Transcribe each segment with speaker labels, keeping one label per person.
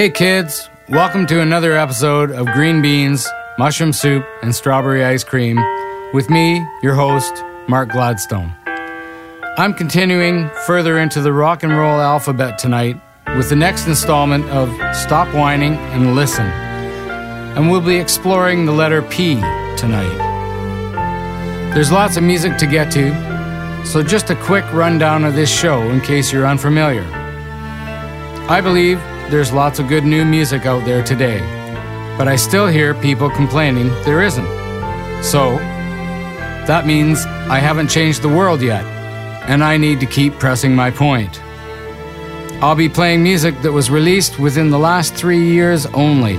Speaker 1: Hey kids, welcome to another episode of Green Beans, Mushroom Soup, and Strawberry Ice Cream with me, your host, Mark Gladstone. I'm continuing further into the rock and roll alphabet tonight with the next installment of Stop Whining and Listen. And we'll be exploring the letter P tonight. There's lots of music to get to, so just a quick rundown of this show in case you're unfamiliar. I believe there's lots of good new music out there today, but I still hear people complaining there isn't. So, that means I haven't changed the world yet, and I need to keep pressing my point. I'll be playing music that was released within the last three years only.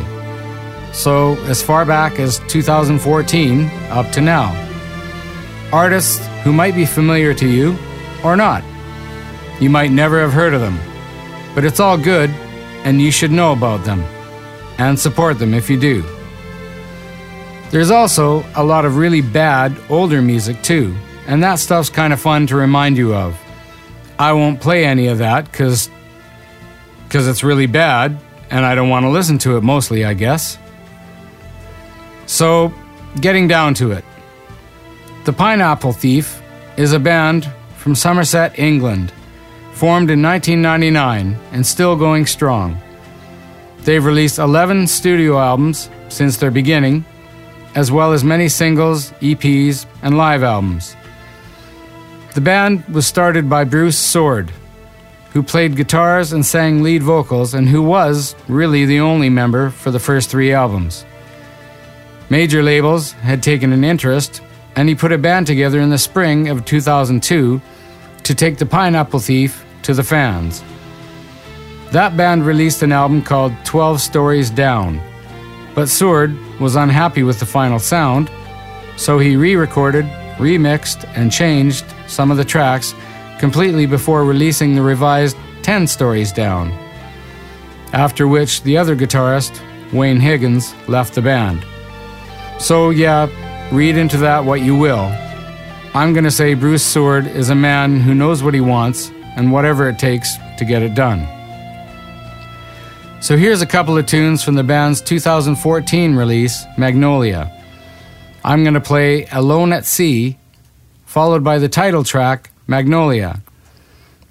Speaker 1: So, as far back as 2014 up to now. Artists who might be familiar to you or not. You might never have heard of them, but it's all good and you should know about them and support them if you do. There's also a lot of really bad older music too, and that stuff's kind of fun to remind you of. I won't play any of that cuz cuz it's really bad and I don't want to listen to it mostly, I guess. So, getting down to it. The Pineapple Thief is a band from Somerset, England formed in 1999 and still going strong. They've released 11 studio albums since their beginning, as well as many singles, EPs, and live albums. The band was started by Bruce Soord, who played guitars and sang lead vocals, and who was really the only member for the first three albums. Major labels had taken an interest, and he put a band together in the spring of 2002 to take the Pineapple Thief to the fans. That band released an album called 12 Stories Down, but Soord was unhappy with the final sound, so he re recorded, remixed, and changed some of the tracks completely before releasing the revised 10 Stories Down. After which, the other guitarist, Wayne Higgins, left the band. So, yeah, read into that what you will. I'm going to say Bruce Soord is a man who knows what he wants and whatever it takes to get it done. So here's a couple of tunes from the band's 2014 release, Magnolia. I'm going to play Alone at Sea, followed by the title track, Magnolia.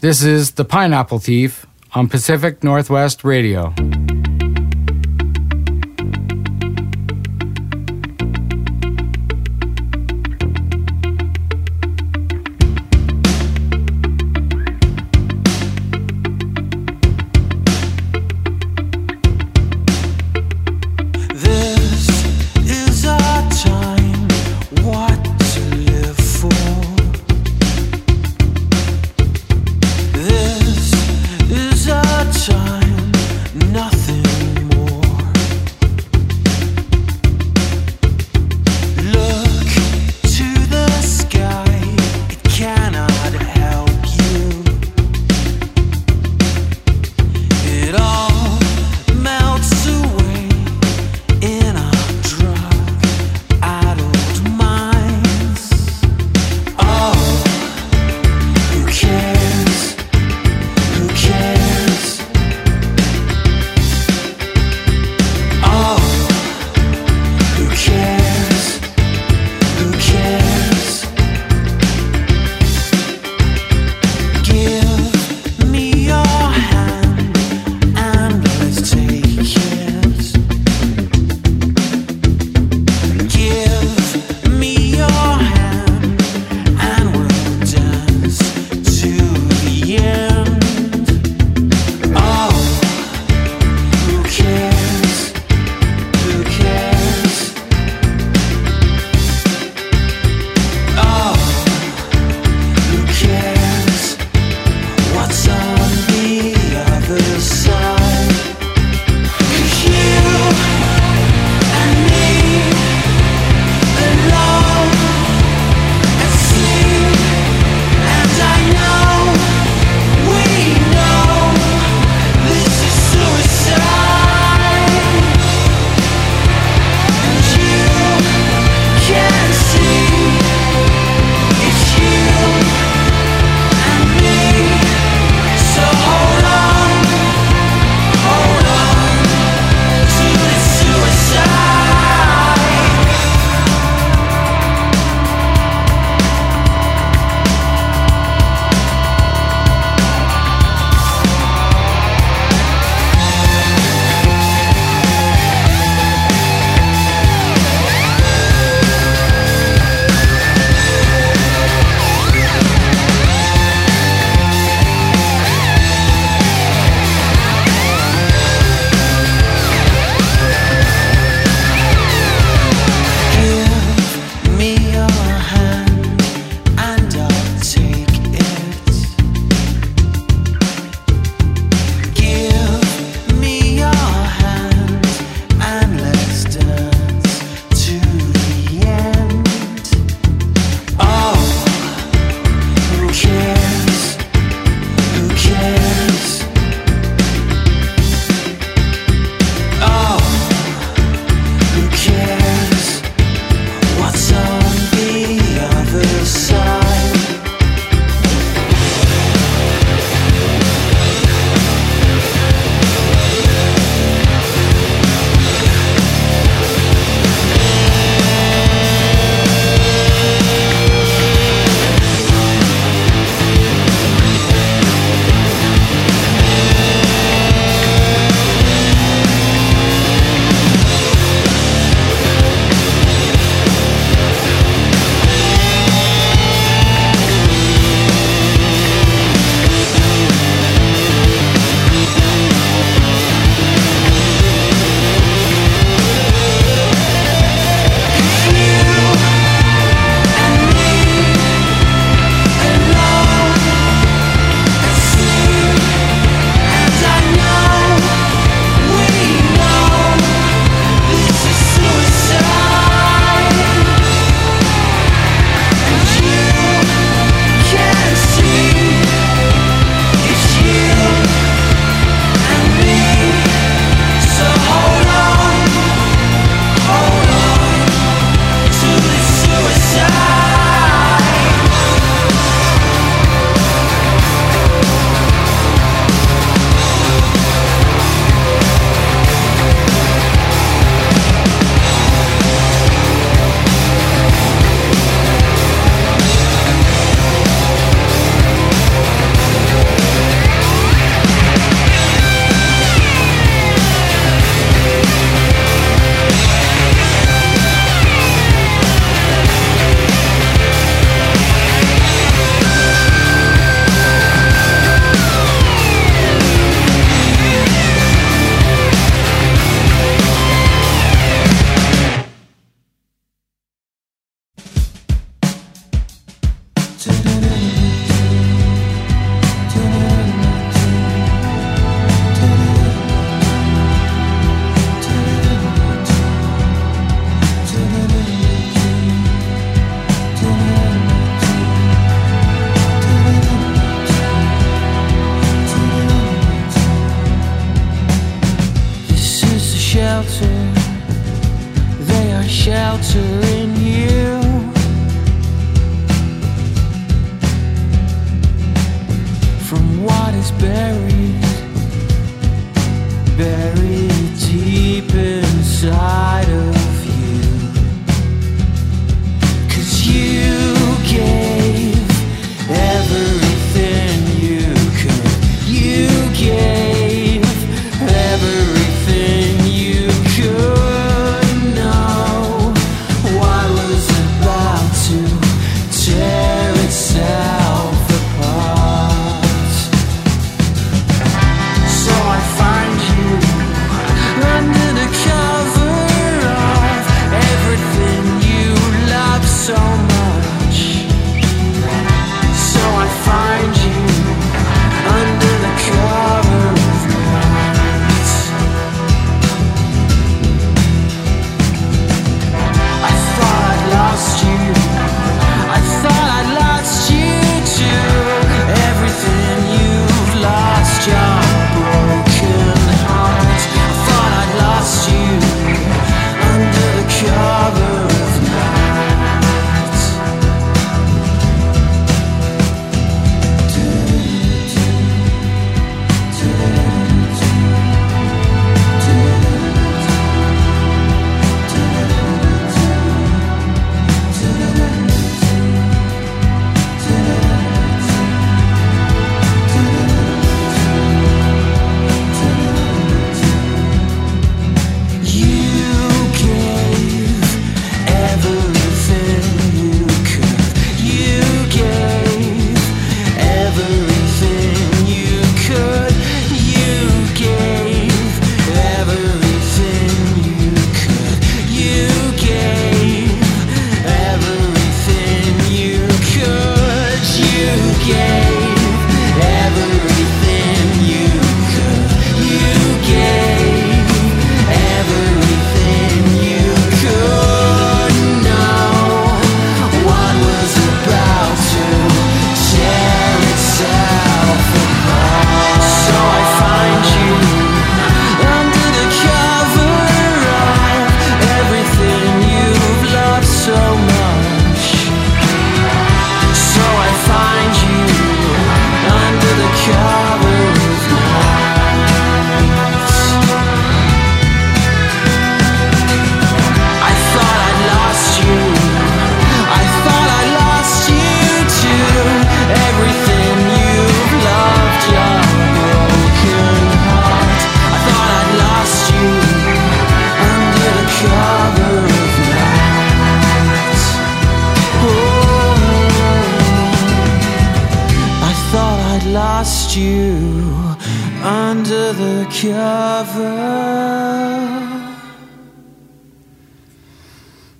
Speaker 1: This is The Pineapple Thief on Pacific Northwest Radio.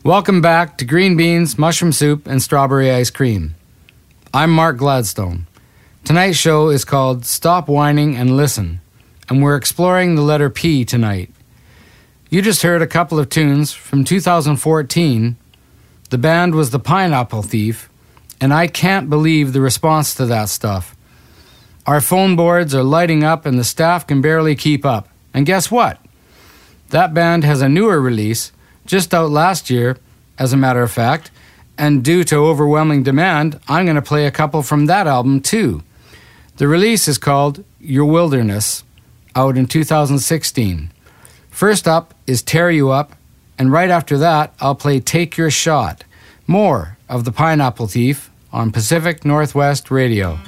Speaker 1: Welcome back to Green Beans, Mushroom Soup, and Strawberry Ice Cream. I'm Mark Gladstone. Tonight's show is called Stop Whining and Listen, and we're exploring the letter P tonight. You just heard a couple of tunes from 2014. The band was The Pineapple Thief, and I can't believe the response to that stuff. Our phone boards are lighting up, and the staff can barely keep up. And guess what? That band has a newer release, just out last year, as a matter of fact, and due to overwhelming demand, I'm going to play a couple from that album too. The release is called Your Wilderness, out in 2016. First up is Tear You Up, and right after that, I'll play Take Your Shot. More of The Pineapple Thief on Pacific Northwest Radio.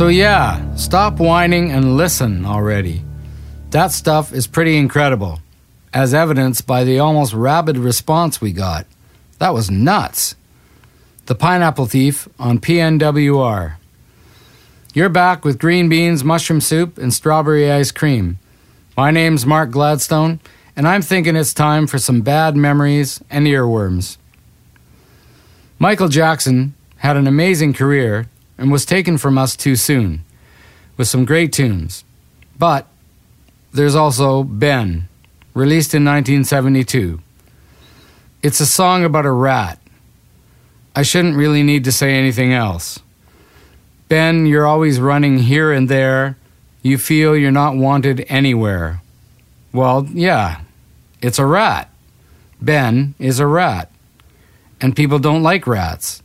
Speaker 1: So, yeah, stop whining and listen already. That stuff is pretty incredible, as evidenced by the almost rabid response we got. That was nuts. The Pineapple Thief on PNWR. You're back with green beans, mushroom soup, and strawberry ice cream. My name's Mark Gladstone, and I'm thinking it's time for some bad memories and earworms. Michael Jackson had an amazing career and was taken from us too soon, with some great tunes. But there's also Ben, released in 1972. It's a song about a rat. I shouldn't really need to say anything else. Ben, you're always running here and there. You feel you're not wanted anywhere. Well, yeah, it's a rat. Ben is a rat. And people don't like rats.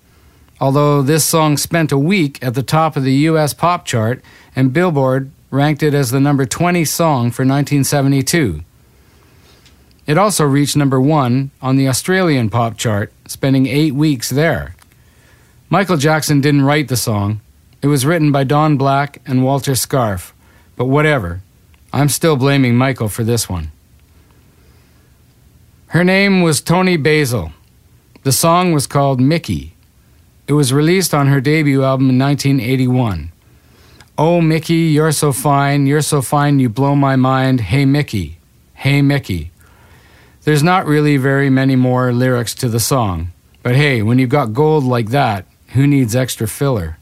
Speaker 1: Although this song spent a week at the top of the US pop chart and Billboard ranked it as the number 20 song for 1972. It also reached number one on the Australian pop chart, spending eight weeks there. Michael Jackson didn't write the song. It was written by Don Black and Walter Scharf, but whatever. I'm still blaming Michael for this one. Her name was Toni Basil. The song was called Mickey. It was released on her debut album in 1981. Oh, Mickey, you're so fine, you're so fine, you blow my mind. Hey, Mickey, hey, Mickey. There's not really very many more lyrics to the song, but hey, when you've got gold like that, who needs extra filler?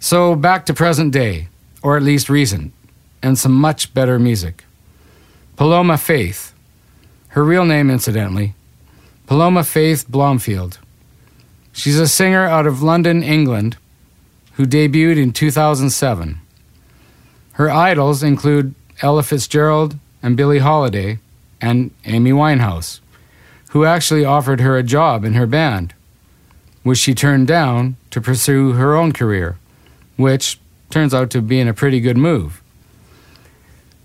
Speaker 1: So, back to present day, or at least recent, and some much better music. Paloma Faith. Her real name, incidentally, Paloma Faith Blomfield. She's a singer out of London, England, who debuted in 2007. Her idols include Ella Fitzgerald and Billie Holiday and Amy Winehouse, who actually offered her a job in her band, which she turned down to pursue her own career, which turns out to be in a pretty good move.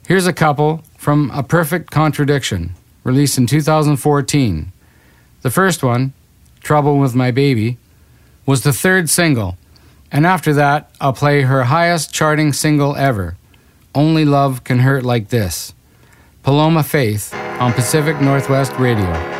Speaker 1: Here's a couple from A Perfect Contradiction, released in 2014. The first one, Trouble with My Baby, was the third single, and after that, I'll play her highest charting single ever Only Love Can Hurt Like This, Paloma Faith
Speaker 2: on Pacific Northwest Radio.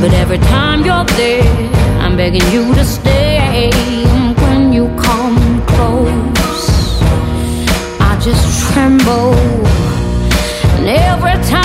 Speaker 3: But every time you're there, I'm begging you to stay. And when you come close, I just tremble. And every time.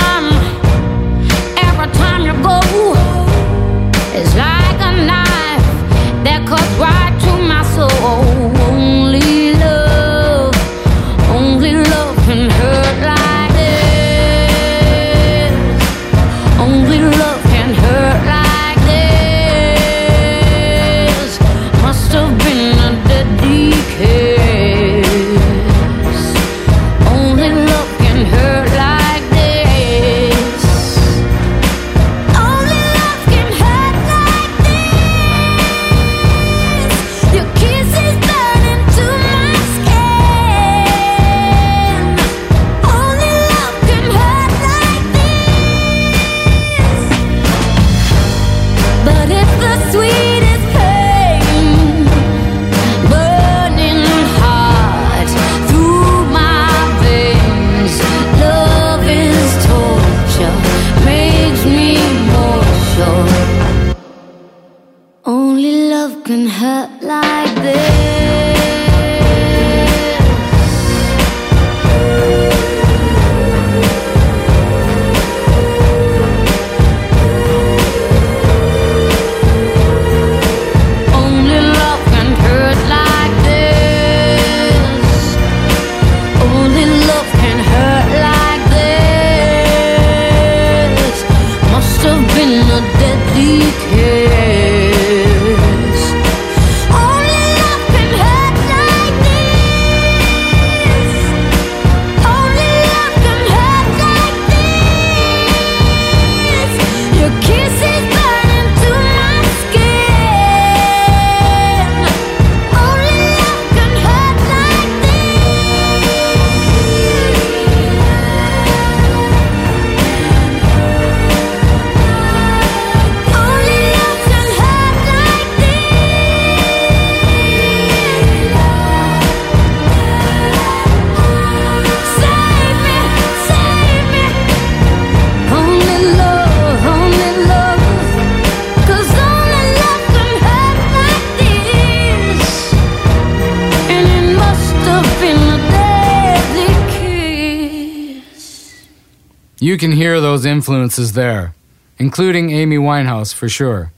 Speaker 3: You can
Speaker 1: hear those influences there, including Amy Winehouse for sure.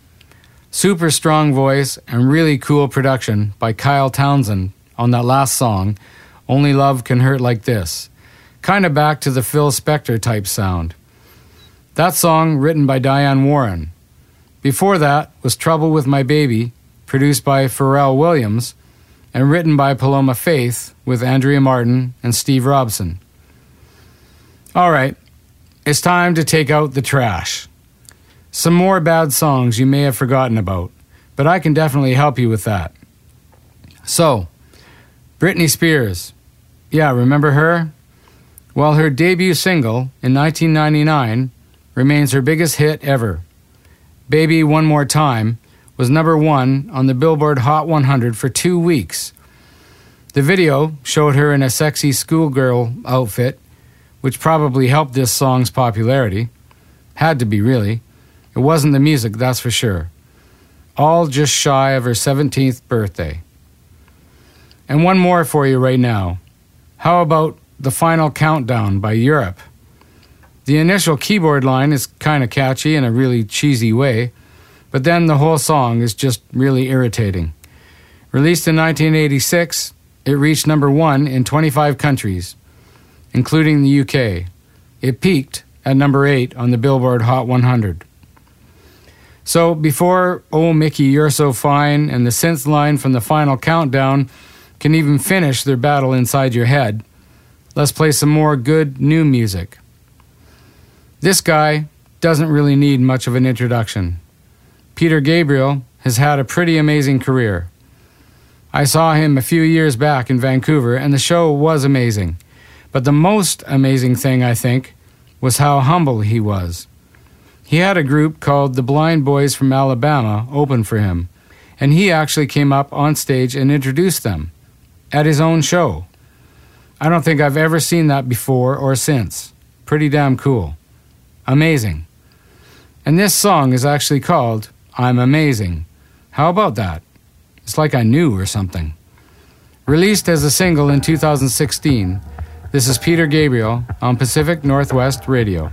Speaker 1: Super strong voice and really cool production by Kyle Townsend on that last song, Only Love Can Hurt Like This. Kind of back to the Phil Spector type sound. That song written by Diane Warren. Before that was Trouble with My Baby, produced by Pharrell Williams and written by Paloma Faith with Andrea Martin and Steve Robson. All right, it's time to take out the trash. Some more bad songs you may have forgotten about, but I can definitely help you with that. So, Britney Spears. Yeah, remember her? Well, her debut single in 1999 remains her biggest hit ever. Baby One More Time was number one on the Billboard Hot 100 for two weeks. The video showed her in a sexy schoolgirl outfit, which probably helped this song's popularity. Had to be, really. It wasn't the music, that's for sure. All just shy of her 17th birthday. And one more for you right now. How about The Final Countdown by Europe? The initial keyboard line is kind of catchy in a really cheesy way, but then the whole song is just really irritating. Released in 1986, it reached number one in 25 countries, including the UK. It peaked at number eight on the Billboard Hot 100. So before Oh Mickey, You're So Fine and the synth line from the final countdown can even finish their battle inside your head, let's play some more good new music. This guy doesn't really need much of an introduction. Peter Gabriel has had a pretty amazing career. I saw him a few years back in Vancouver, and the show was amazing. But the most amazing thing, I think, was how humble he was. He had a group called the Blind Boys from Alabama open for him, and he actually came up on stage and introduced them at his own show. I don't think I've ever seen that before or since. Pretty damn cool. Amazing. And this song is actually called I'm Amazing. How about that? It's like I knew or something. Released as a single in 2016, this is Peter Gabriel on Pacific Northwest Radio.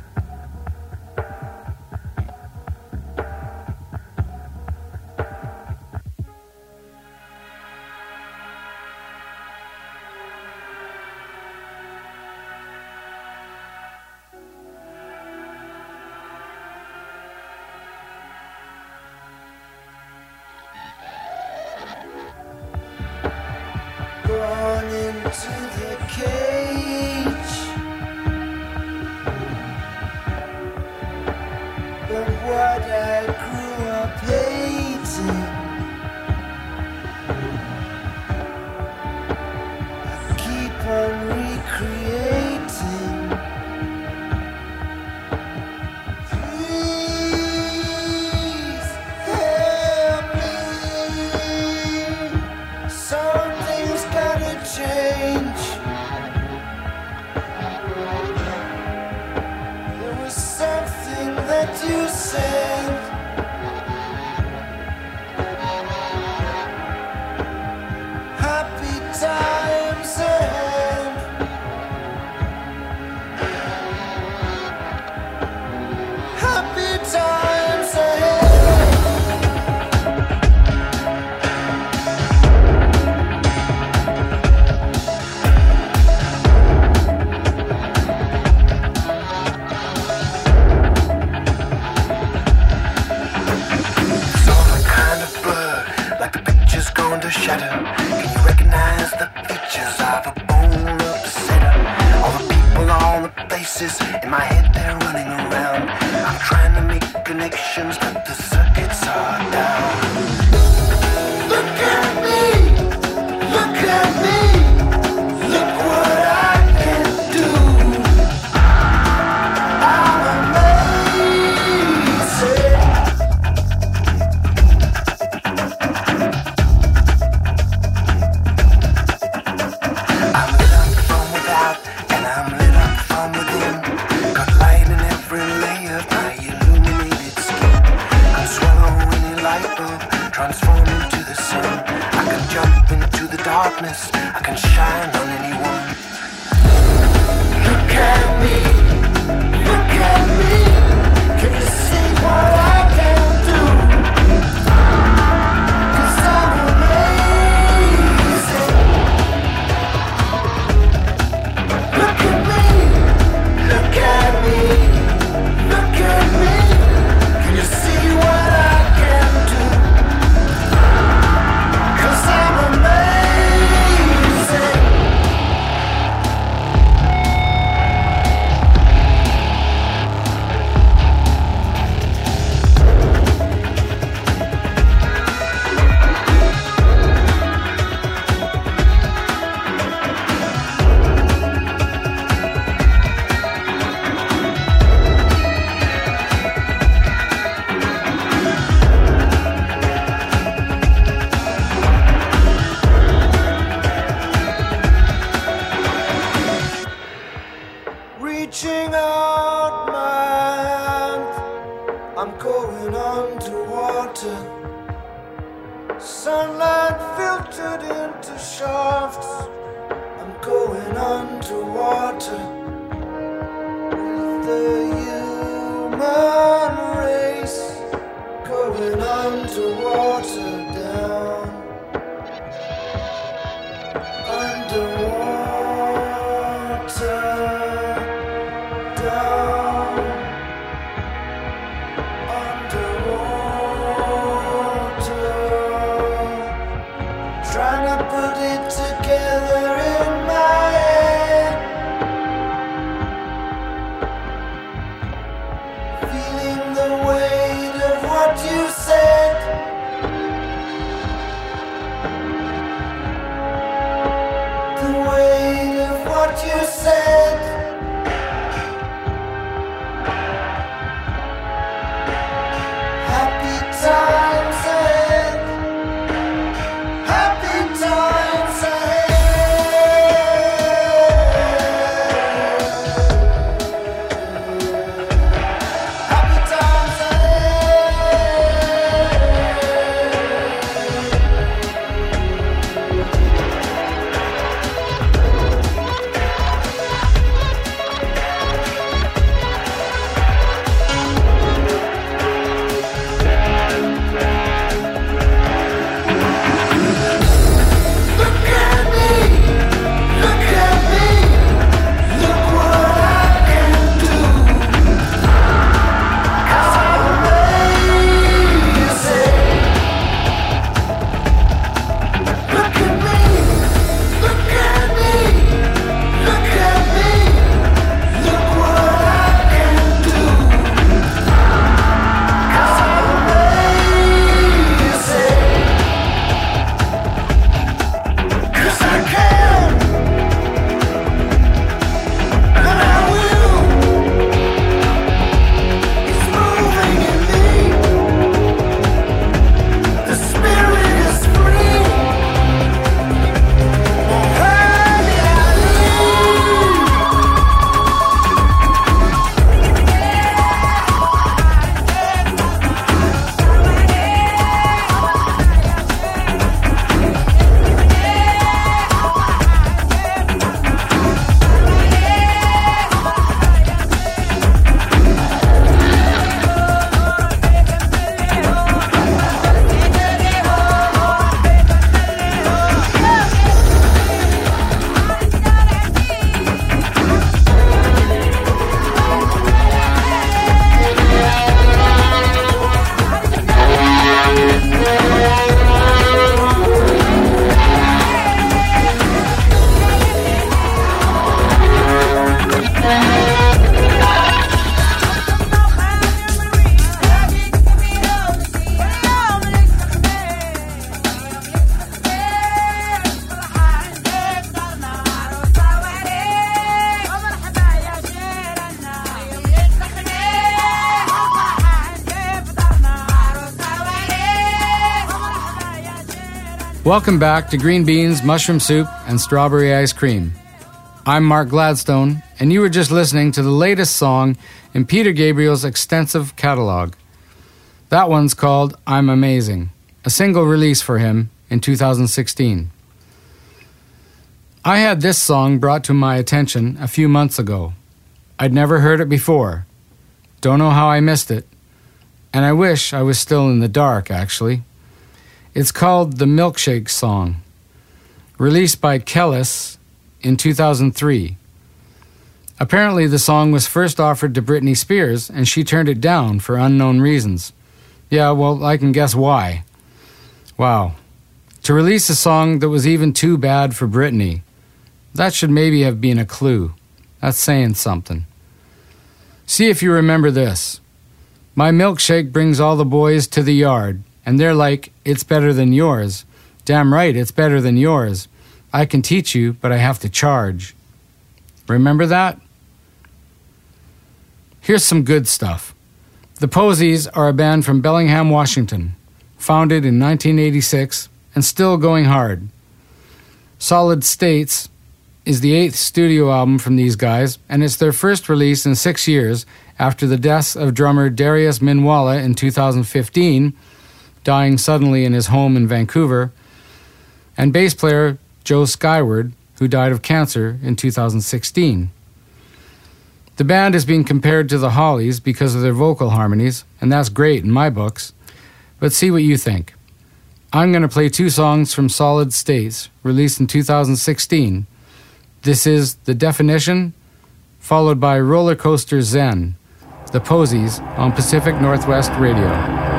Speaker 4: What you said.
Speaker 1: Welcome back to Green Beans, Mushroom Soup, and Strawberry Ice Cream. I'm Mark Gladstone, and you were just listening to the latest song in Peter Gabriel's extensive catalog. That one's called I'm Amazing, a single release for him in 2016. I had this song brought to my attention a few months ago. I'd never heard it before. Don't know how I missed it. And I wish I was still in the dark, actually. It's called the Milkshake Song, released by Kelis in 2003. Apparently, the song was first offered to Britney Spears, and she turned it down for unknown reasons. Yeah, well, I can guess why. Wow. To release a song that was even too bad for Britney, that should maybe have been a clue. That's saying something. See if you remember this. My milkshake brings all the boys to the yard, and they're like, it's better than yours. Damn right, it's better than yours. I can teach you, but I have to charge. Remember that? Here's some good stuff. The Posies are a band from Bellingham, Washington, founded in 1986 and still going hard. Solid States
Speaker 5: is the eighth studio album from these guys, and it's their first release in six years after the deaths of drummer Darius Minwalla in 2015 dying suddenly in his home in Vancouver, and bass player Joe Skyward, who died of cancer in 2016. The band is being compared to the Hollies because of their vocal harmonies, and that's great in my books, but see what you think. I'm going to play two songs from Solid States, released in 2016. This is The Definition, followed by Roller Coaster Zen, The Posies on Pacific Northwest Radio.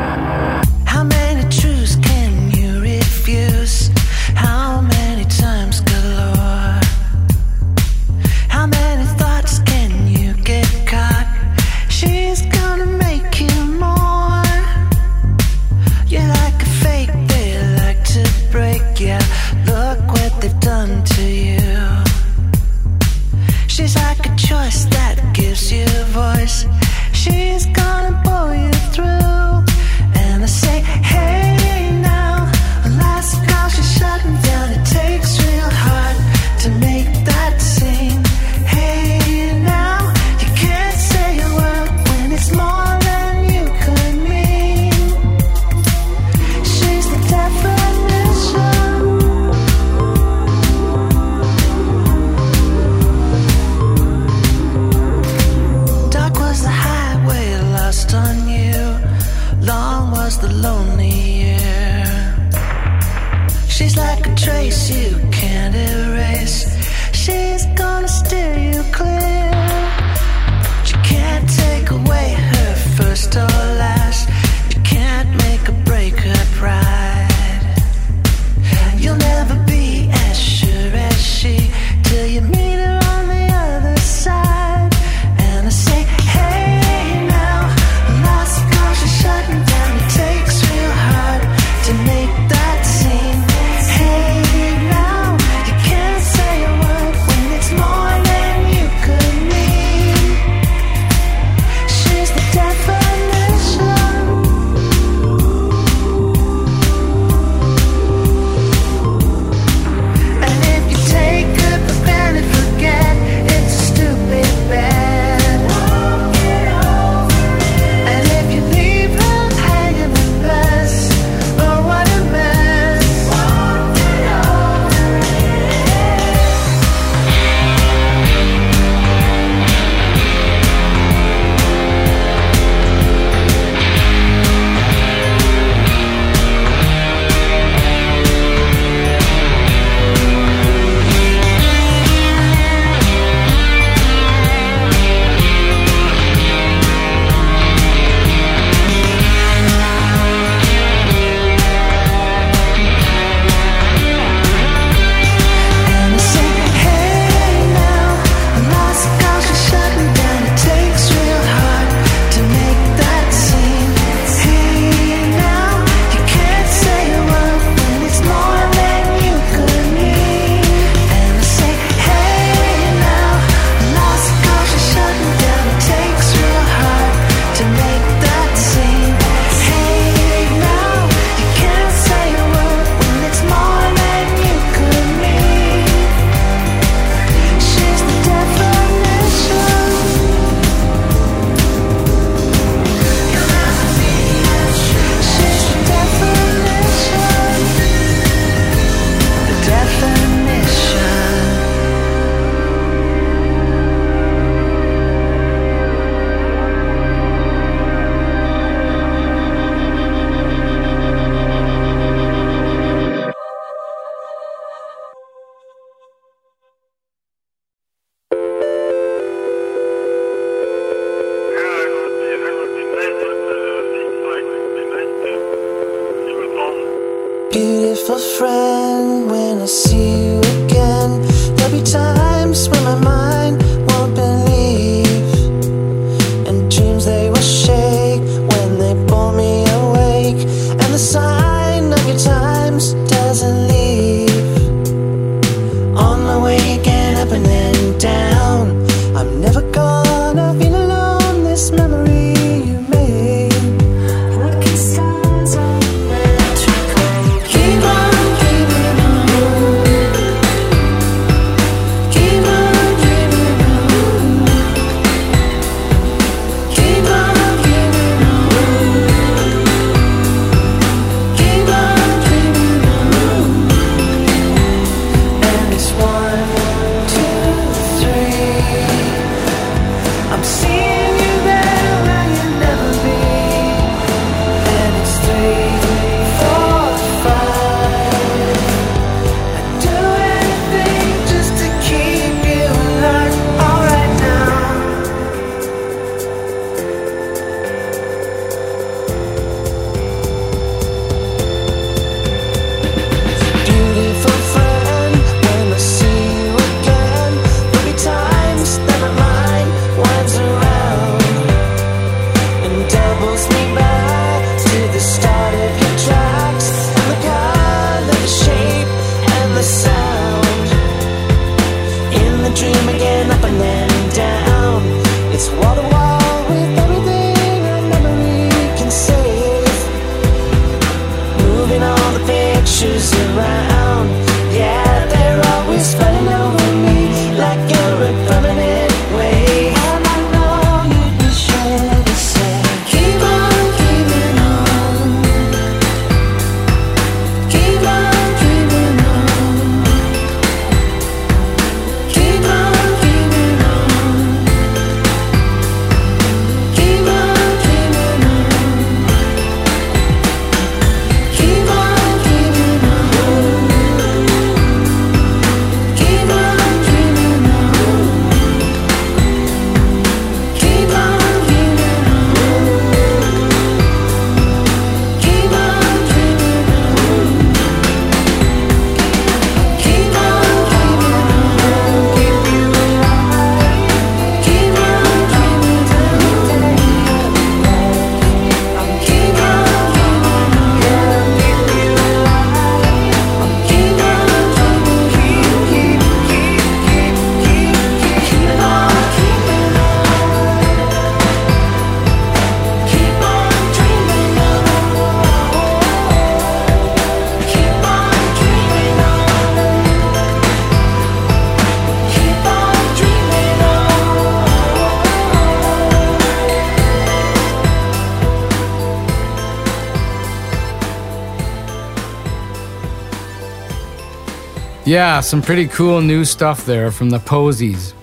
Speaker 6: Yeah,
Speaker 1: some pretty cool new stuff there from the Posies.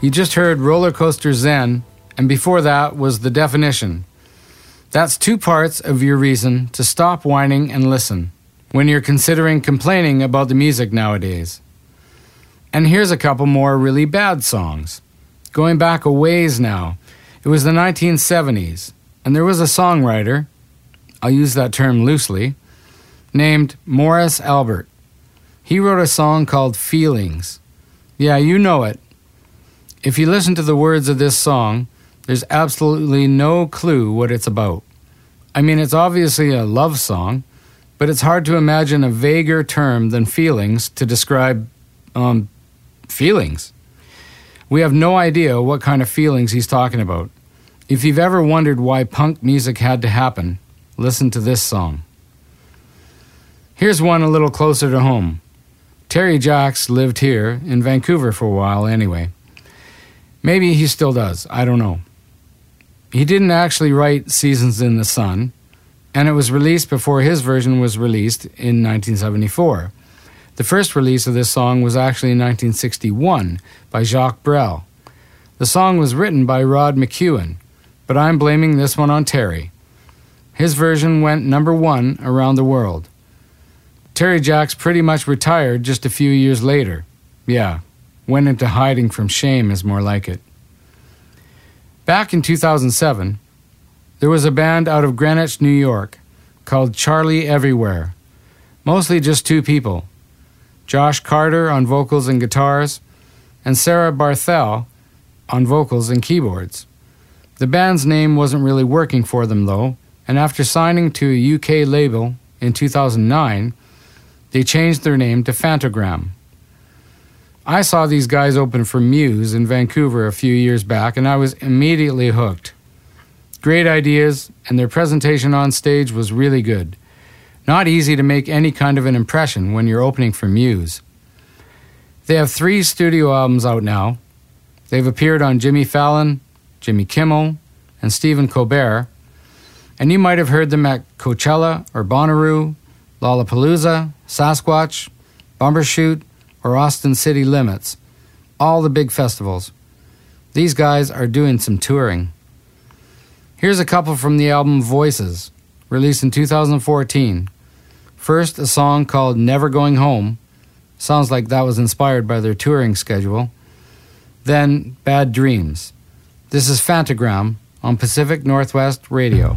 Speaker 1: You just heard Roller Coaster Zen, and before that was The Definition. That's two parts of your reason to stop whining and listen when you're considering complaining about the music nowadays. And here's a couple more really bad songs. Going back a ways now, it was the 1970s, and there was a songwriter, I'll use that term loosely, named Morris Albert. He wrote a song called Feelings. Yeah, you know it. If you listen to the words of this song, there's absolutely no clue what it's about. I mean, it's obviously a love song, but it's hard to imagine a vaguer term than feelings to describe um, feelings. We have no idea what kind of feelings he's talking about. If you've ever wondered why punk music had to happen, listen to this song. Here's one a little closer to home. Terry Jacks lived here in Vancouver for a while anyway. Maybe he still does, I don't know. He didn't actually write Seasons in the Sun, and it was released before his version was released in 1974. The first release of this song was actually in 1961 by Jacques Brel. The song was written by Rod McKuen, but I'm blaming this one on Terry. His version went number one around the world. Terry Jacks pretty much retired just a few years later. Yeah, went into hiding from shame is more like it. Back in 2007, there was a band out of Greenwich, New York, called Charlie Everywhere. Mostly just two people Josh Carter on vocals and guitars, and Sarah Barthel on vocals and keyboards. The band's name wasn't really working for them, though, and after signing to a UK label in 2009, they changed their name to Phantogram. I saw these guys open for Muse in Vancouver a few years back, and I was immediately hooked. Great ideas, and their presentation on stage was really good. Not easy to make any kind of an impression when you're opening for Muse. They have three studio albums out now. They've appeared on Jimmy Fallon, Jimmy Kimmel, and Stephen Colbert, and you might have heard them at Coachella or Bonnaroo, Lollapalooza, Sasquatch, Bumbershoot, or Austin City Limits, all the big festivals. These guys are doing some touring. Here's a couple from the album Voices, released in 2014. First, a song called Never Going Home. Sounds like that was inspired by their touring schedule. Then, Bad Dreams. This is Phantogram on Pacific Northwest Radio.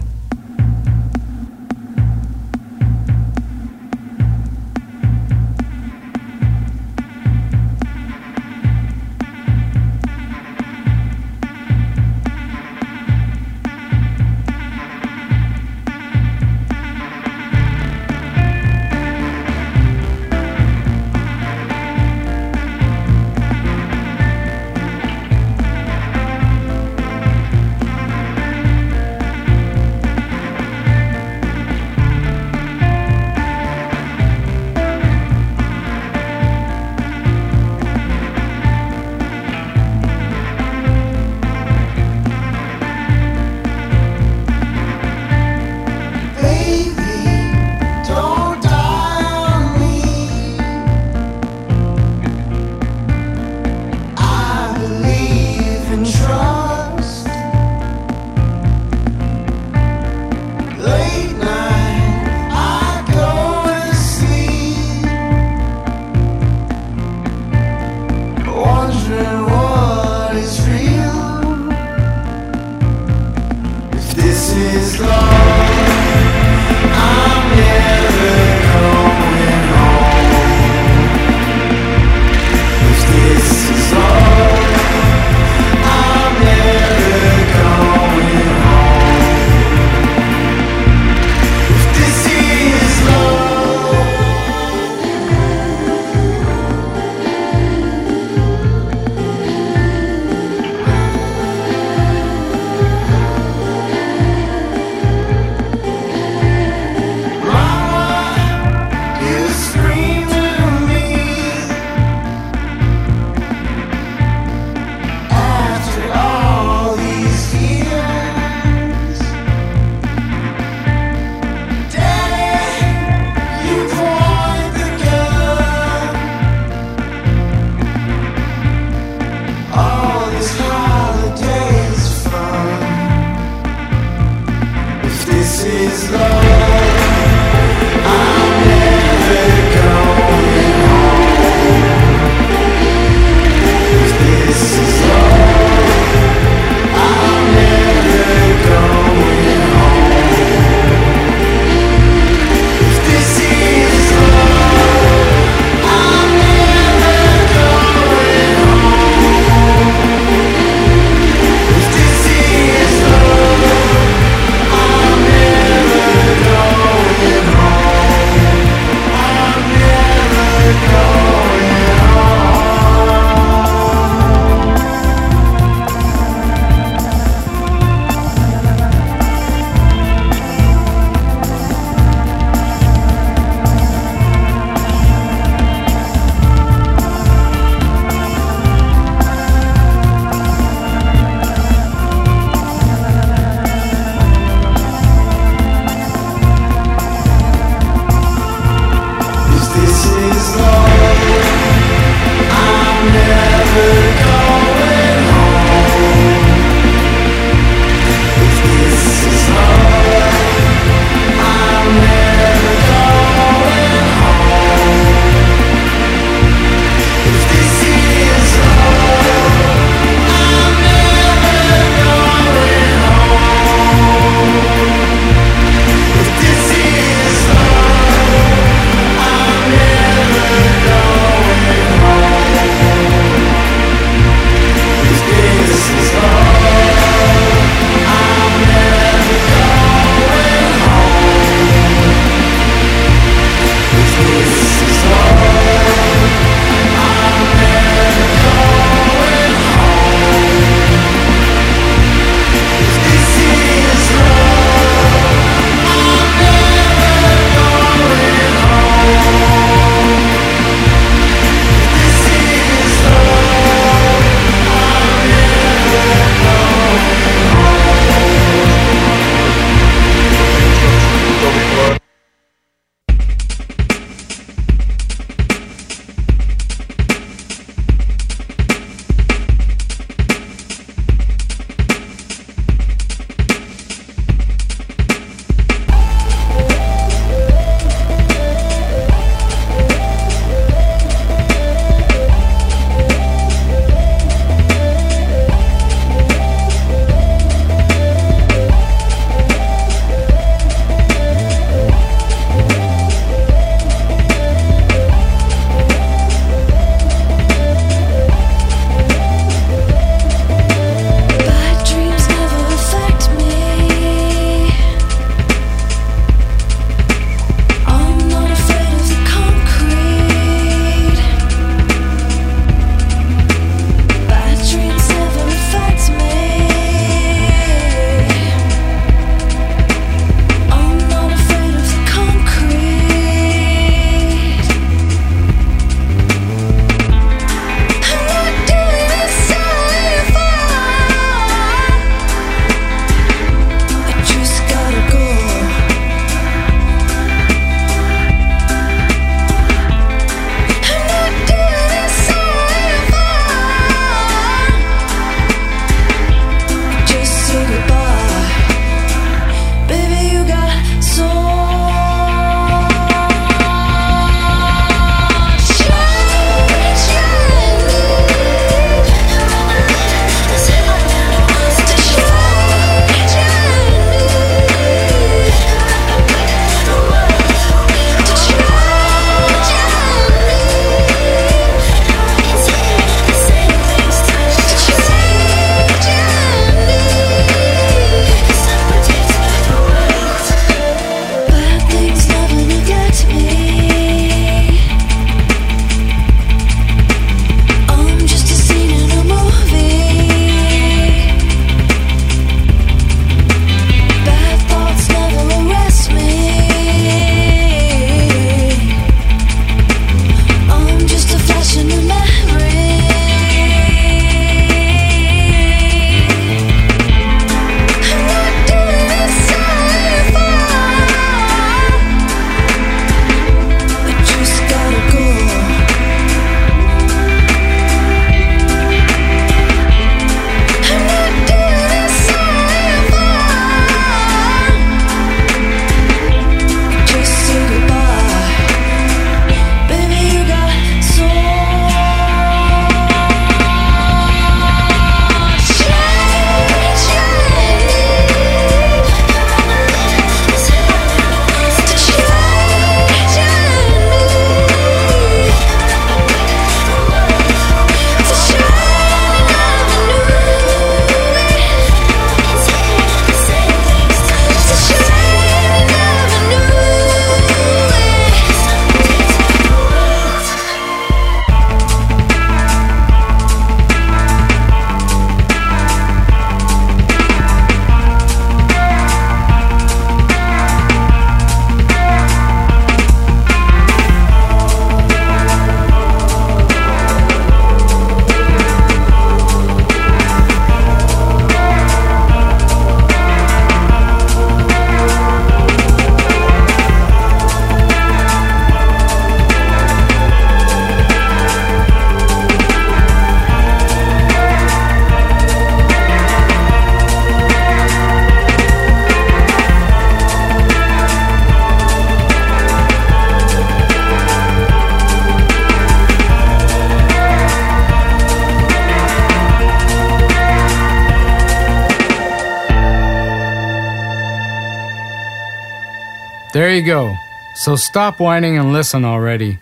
Speaker 1: Go. So stop whining and listen already.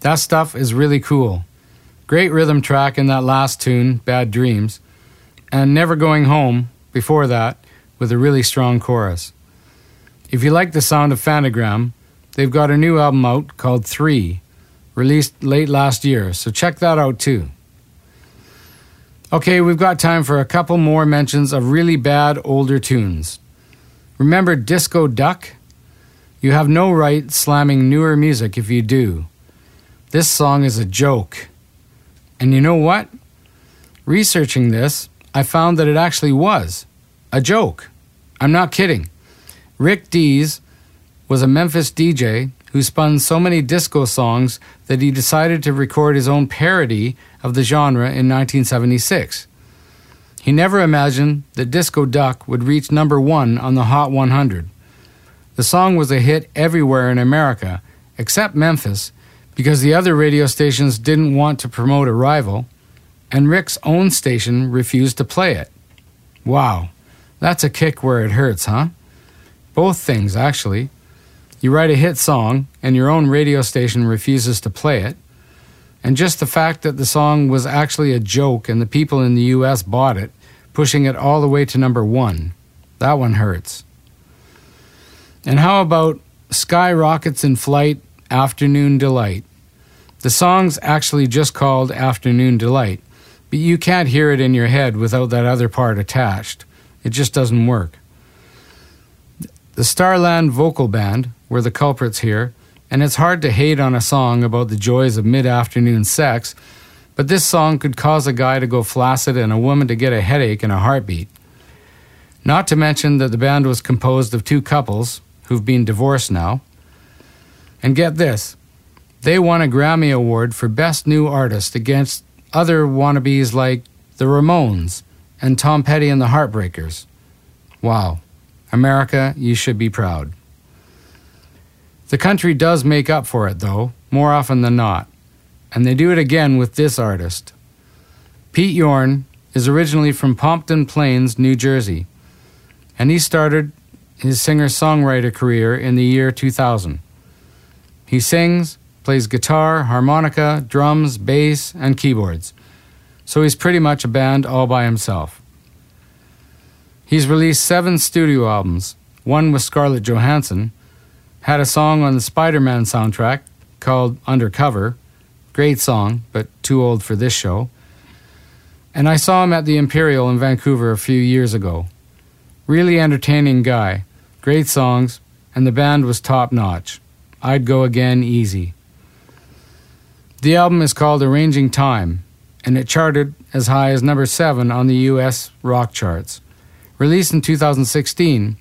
Speaker 1: That stuff is really cool. Great rhythm track in that last tune, Bad Dreams, and Never Going Home before that with a really strong chorus. If you like the sound of Phantogram, they've got a new album out called Three, released late last year, so check that out too. Okay, we've got time for a couple more mentions of really bad older tunes. Remember Disco Duck? You have no right slamming newer music if you do. This song is a joke. And you know what? Researching this, I found that it actually was a joke. I'm not kidding. Rick Dees was a Memphis DJ who spun so many disco songs that he decided to record his own parody of the genre in 1976. He never imagined that Disco Duck would reach number one on the Hot 100. The song was a hit everywhere in America, except Memphis, because the other radio stations didn't want to promote a rival, and Rick's own station refused to play it. Wow, that's a kick where it hurts, huh? Both things, actually. You write a hit song, and your own radio station refuses to play it. And just the fact that the song was actually a joke and the people in the US bought it, pushing it all the way to number one, that one hurts. And how about Sky Rockets in Flight, Afternoon Delight? The song's actually just called Afternoon Delight, but you can't hear it in your head without that other part attached. It just doesn't work. The Starland Vocal Band were the culprits here, and it's hard to hate on a song about the joys of mid afternoon sex, but this song could cause a guy to go flaccid and a woman to get a headache in a heartbeat. Not to mention that the band was composed of two couples who've been divorced now. And get this they won a Grammy Award for Best New Artist against other wannabes like the Ramones and Tom Petty and the Heartbreakers. Wow. America, you should be proud. The country does make up for it, though, more often than not. And they do it again with this artist. Pete Yorn is originally from Pompton Plains, New Jersey, and he started his singer songwriter career in the year 2000. He sings, plays guitar, harmonica, drums, bass, and keyboards. So he's pretty much a band all by himself. He's released seven studio albums, one with Scarlett Johansson, had a song on the Spider Man soundtrack called Undercover. Great song, but too old for this show. And I saw him at the Imperial in Vancouver a few years ago. Really entertaining guy, great songs, and the band was top notch. I'd go again easy. The album is called Arranging Time, and it charted as high as number 7 on the US rock charts. Released in 2016,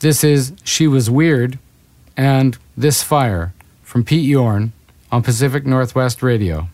Speaker 1: this is She Was Weird and This Fire from Pete Yorn on Pacific Northwest Radio.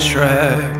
Speaker 5: track.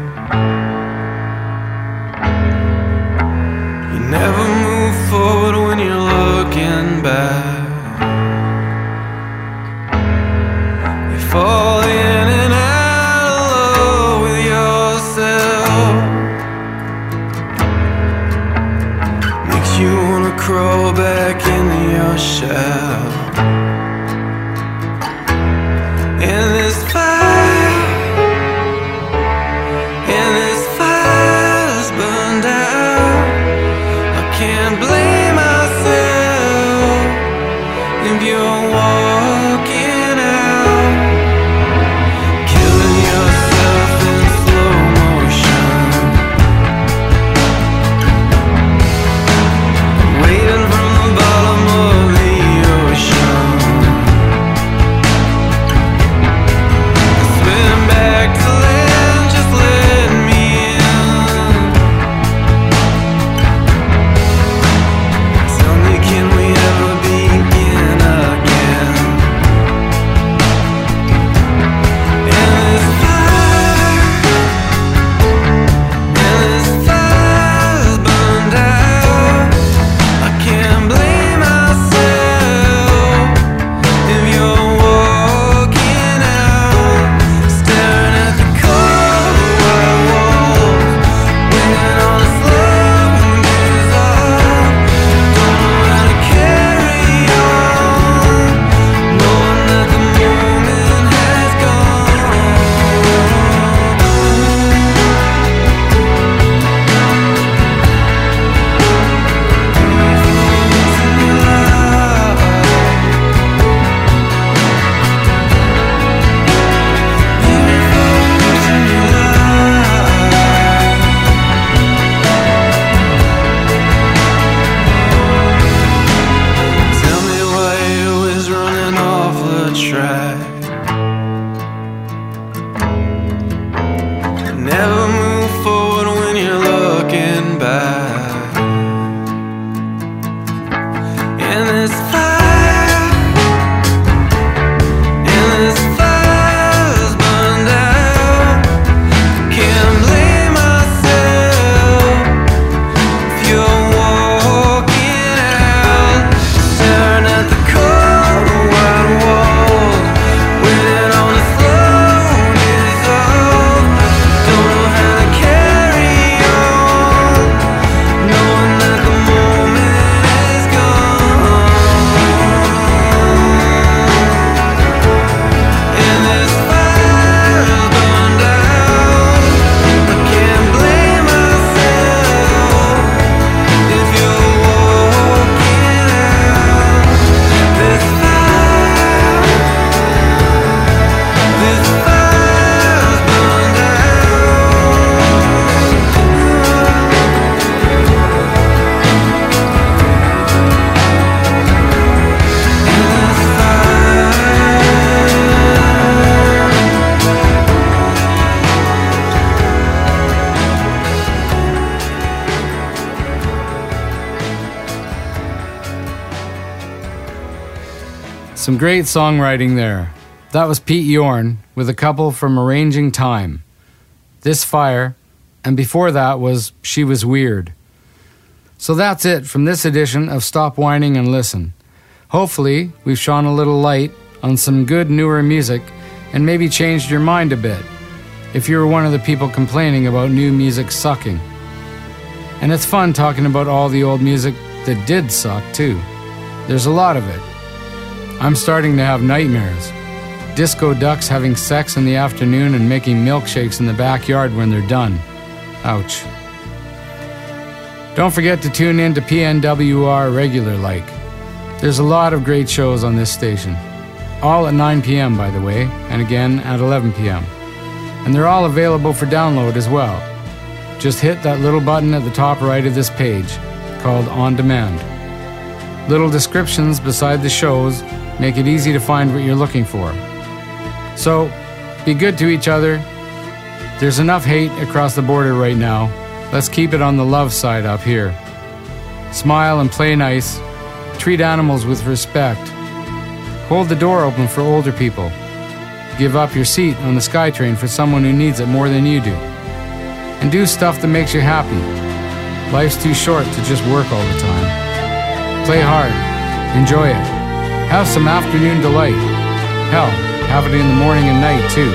Speaker 1: Some great songwriting there. That was Pete Yorn with a couple from Arranging Time, This Fire, and before that was She Was Weird. So that's it from this edition of Stop Whining and Listen. Hopefully, we've shone a little light on some good newer music and maybe changed your mind a bit if you were one of the people complaining about new music sucking. And it's fun talking about all the old music that did suck, too. There's a lot of it. I'm starting to have nightmares. Disco ducks having sex in the afternoon and making milkshakes in the backyard when they're done. Ouch. Don't forget to tune in to PNWR regular like. There's a lot of great shows on this station. All at 9 p.m., by the way, and again at 11 p.m. And they're all available for download as well. Just hit that little button at the top right of this page called On Demand. Little descriptions beside the shows make it easy to find what you're looking for. So, be good to each other. There's enough hate across the border right now. Let's keep it on the love side up here. Smile and play nice. Treat animals with respect. Hold the door open for older people. Give up your seat on the SkyTrain for someone who needs it more than you do. And do stuff that makes you happy. Life's too short to just work all the time. Play hard. Enjoy it. Have some afternoon delight. Hell, have it in the morning and night too.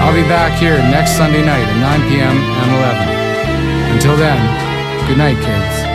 Speaker 1: I'll be back here next Sunday night at 9 p.m. and 11. Until then, good night, kids.